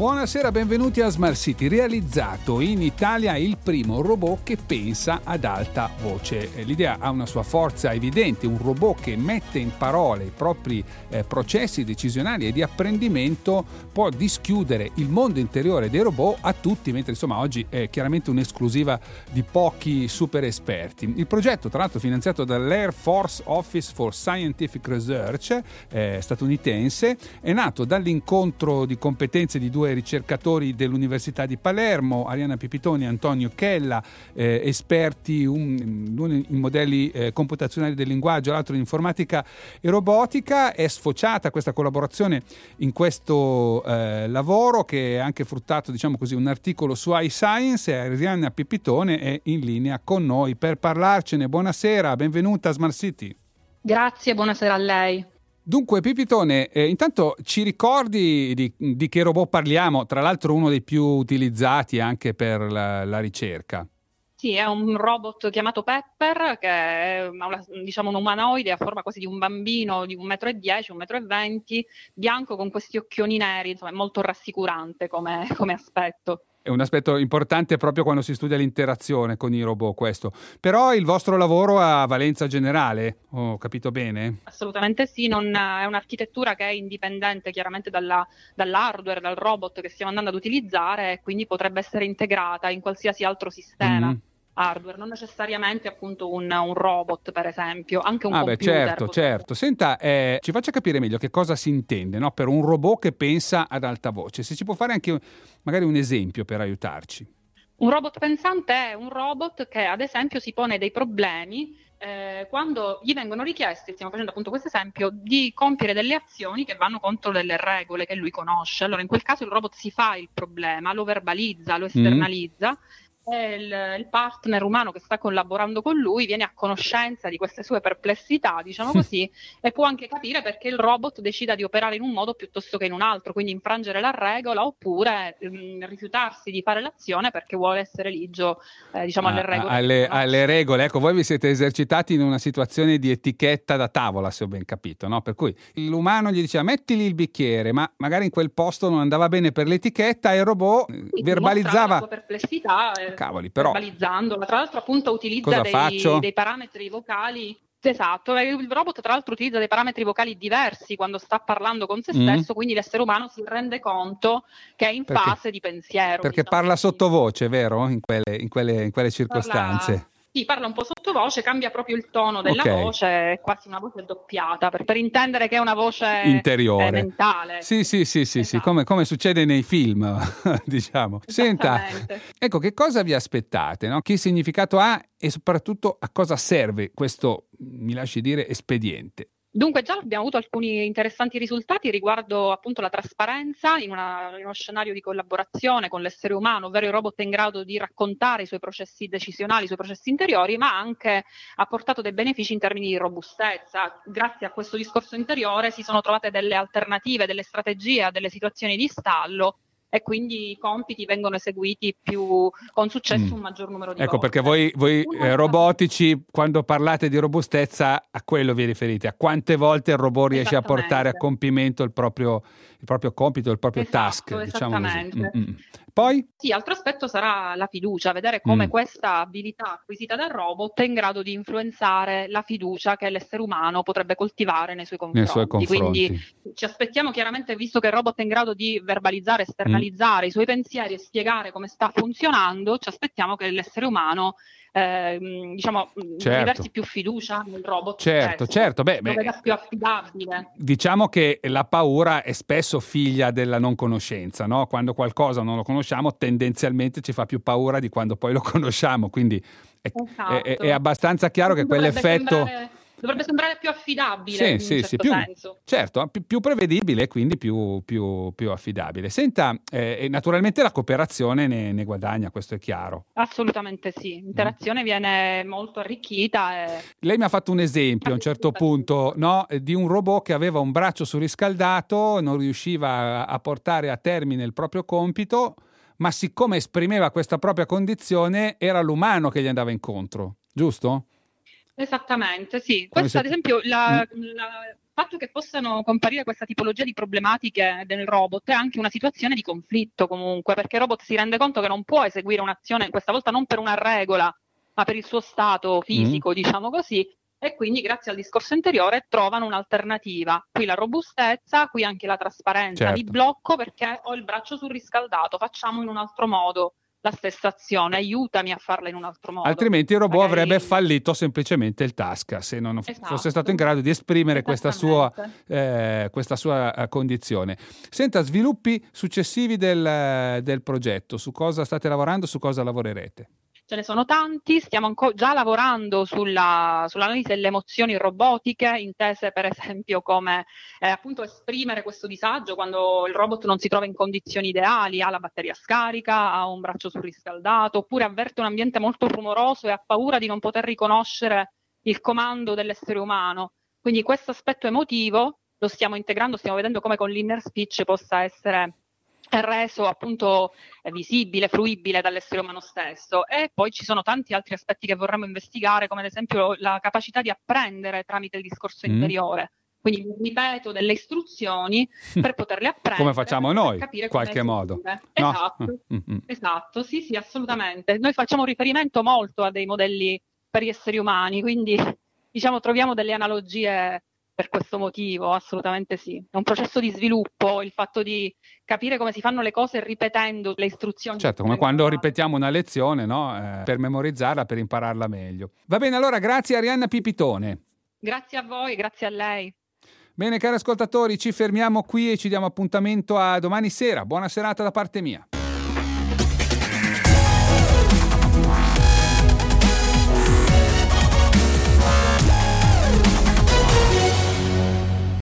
Buonasera, benvenuti a Smart City, realizzato in Italia il primo robot che pensa ad alta voce. Eh, l'idea ha una sua forza evidente, un robot che mette in parole i propri eh, processi decisionali e di apprendimento può dischiudere il mondo interiore dei robot a tutti, mentre insomma oggi è chiaramente un'esclusiva di pochi super esperti. Il progetto, tra l'altro finanziato dall'Air Force Office for Scientific Research eh, statunitense, è nato dall'incontro di competenze di due ricercatori dell'Università di Palermo, Ariana Pipitoni e Antonio Chella, eh, esperti un, uno in modelli eh, computazionali del linguaggio, l'altro in informatica e robotica. È sfociata questa collaborazione in questo eh, lavoro che è anche fruttato, diciamo così, un articolo su iScience Ariana Pipitone è in linea con noi per parlarcene. Buonasera, benvenuta a Smart City. Grazie, buonasera a lei. Dunque, Pipitone, eh, intanto ci ricordi di, di, che robot parliamo? Tra l'altro uno dei più utilizzati anche per la, la ricerca. Sì, è un robot chiamato Pepper, che è una, diciamo, un umanoide a forma quasi di un bambino di 1,10 m, 1,20 m, bianco con questi occhioni neri, insomma è molto rassicurante come, come aspetto. È un aspetto importante proprio quando si studia l'interazione con i robot questo. Però il vostro lavoro ha valenza generale, ho capito bene? Assolutamente sì, non, è un'architettura che è indipendente chiaramente dalla, dall'hardware, dal robot che stiamo andando ad utilizzare e quindi potrebbe essere integrata in qualsiasi altro sistema. Mm hardware, non necessariamente appunto un, un, robot, per esempio, anche un ah computer. Beh, certo, certo. Senta, eh, ci faccia capire meglio che cosa si intende no? per un robot che pensa ad alta voce. Se ci può fare anche magari un esempio per aiutarci. Un robot pensante è un robot che ad esempio si pone dei problemi eh, quando gli vengono richiesti, stiamo facendo appunto questo esempio, di compiere delle azioni che vanno contro delle regole che lui conosce. Allora in quel caso il robot si fa il problema, lo verbalizza, lo mm. esternalizza mm il, il, partner umano che sta collaborando con lui viene a conoscenza di queste sue perplessità, diciamo così, e può anche capire perché il robot decida di operare in un modo piuttosto che in un altro, quindi infrangere la regola oppure mh, mm, rifiutarsi di fare l'azione perché vuole essere ligio eh, diciamo, alle regole. Alle, alle, regole, ecco, voi vi siete esercitati in una situazione di etichetta da tavola, se ho ben capito, no? Per cui l'umano gli diceva mettili il bicchiere, ma magari in quel posto non andava bene per l'etichetta e il robot sì, verbalizzava la sua perplessità. Eh, cavoli, però... Verbalizzandola. Tra l'altro appunto utilizza dei, dei parametri vocali Esatto, il robot tra l'altro utilizza dei parametri vocali diversi quando sta parlando con se mm. stesso, mm. quindi l'essere umano si rende conto che è in perché? fase di pensiero. Perché diciamo. parla sottovoce, vero? In quelle, in quelle, in quelle circostanze. Parla sì, parla un po' sottovoce, cambia proprio il tono della okay. voce, è quasi una voce doppiata, per, per, intendere che è una voce interiore, eh, mentale. Sì, sì, sì, sì, esatto. sì come, come, succede nei film, diciamo. Senta, ecco, che cosa vi aspettate? No? Che significato ha e soprattutto a cosa serve questo, mi lasci dire, espediente? Dunque già abbiamo avuto alcuni interessanti risultati riguardo appunto la trasparenza in, una, in, uno scenario di collaborazione con l'essere umano, ovvero il robot in grado di raccontare i suoi processi decisionali, i suoi processi interiori, ma anche ha portato dei benefici in termini di robustezza. Grazie a questo discorso interiore si sono trovate delle alternative, delle strategie a delle situazioni di stallo e quindi i compiti vengono eseguiti più, con successo mm. un maggior numero di ecco, volte. Ecco perché voi, voi eh, robotici, quando parlate di robustezza, a quello vi riferite, a quante volte il robot riesce a portare a compimento il proprio, il proprio compito, il proprio esatto, task. Diciamo così. Mm-hmm. Poi? Sì, altro aspetto sarà la fiducia, vedere come mm. questa abilità acquisita dal robot è in grado di influenzare la fiducia che l'essere umano potrebbe coltivare nei suoi confronti. Nei suoi confronti. Quindi ci aspettiamo chiaramente, visto che il robot è in grado di verbalizzare, esternalizzare mm. i suoi pensieri e spiegare come sta funzionando, ci aspettiamo che l'essere umano eh, diciamo, certo. riversi più fiducia nel robot. Certo, stesso, certo. Beh, beh, più affidabile. Diciamo che la paura è spesso figlia della non conoscenza, no? Quando qualcosa non lo conosciamo, tendenzialmente ci fa più paura di quando poi lo conosciamo, quindi è, esatto. è, è esatto. abbastanza chiaro che quell'effetto... Sembrare dovrebbe sembrare più affidabile sì, sì, certo sì, più, certo, più, più, prevedibile e quindi più, più, più affidabile. Senta, eh, naturalmente la cooperazione ne, ne, guadagna, questo è chiaro. Assolutamente sì, l'interazione mm. viene molto arricchita. E... Lei mi ha fatto un esempio a un certo punto no, di un robot che aveva un braccio surriscaldato, non riusciva a portare a termine il proprio compito, ma siccome esprimeva questa propria condizione era l'umano che gli andava incontro. giusto? Esattamente, sì. Questo se... ad esempio, la, mm. la, il fatto che possano comparire questa tipologia di problematiche del robot è anche una situazione di conflitto comunque, perché il robot si rende conto che non può eseguire un'azione, questa volta non per una regola, ma per il suo stato fisico, mm. diciamo così, e quindi grazie al discorso anteriore trovano un'alternativa. Qui la robustezza, qui anche la trasparenza, certo. li blocco perché ho il braccio surriscaldato, facciamo in un altro modo la stessa azione, aiutami a farla in un altro modo. Altrimenti il robot Magari... avrebbe fallito semplicemente il task se non esatto. fosse stato in grado di esprimere questa sua, eh, questa sua, eh, condizione. Senta, sviluppi successivi del, del progetto, su cosa state lavorando, su cosa lavorerete? Ce ne sono tanti, stiamo anco- già lavorando sulla, sull'analisi delle emozioni robotiche, intese per esempio come eh, appunto esprimere questo disagio quando il robot non si trova in condizioni ideali, ha la batteria scarica, ha un braccio surriscaldato, oppure avverte un ambiente molto rumoroso e ha paura di non poter riconoscere il comando dell'essere umano. Quindi questo aspetto emotivo lo stiamo integrando, stiamo vedendo come con l'inner speech possa essere reso appunto visibile, fruibile dall'essere umano stesso. E poi ci sono tanti altri aspetti che vorremmo investigare, come ad esempio la capacità di apprendere tramite il discorso mm. interiore. Quindi ripeto delle istruzioni per poterle apprendere. come facciamo noi, in qualche modo. No? Esatto, mm-hmm. esatto, sì, sì, assolutamente. Noi facciamo riferimento molto a dei modelli per gli esseri umani, quindi diciamo troviamo delle analogie per questo motivo, assolutamente sì. È un processo di sviluppo, il fatto di capire come si fanno le cose ripetendo le istruzioni. Certo, come quando ripetiamo una lezione, no? eh, per memorizzarla, per impararla meglio. Va bene, allora grazie Arianna Pipitone. Grazie a voi, grazie a lei. Bene, cari ascoltatori, ci fermiamo qui e ci diamo appuntamento a domani sera. Buona serata da parte mia.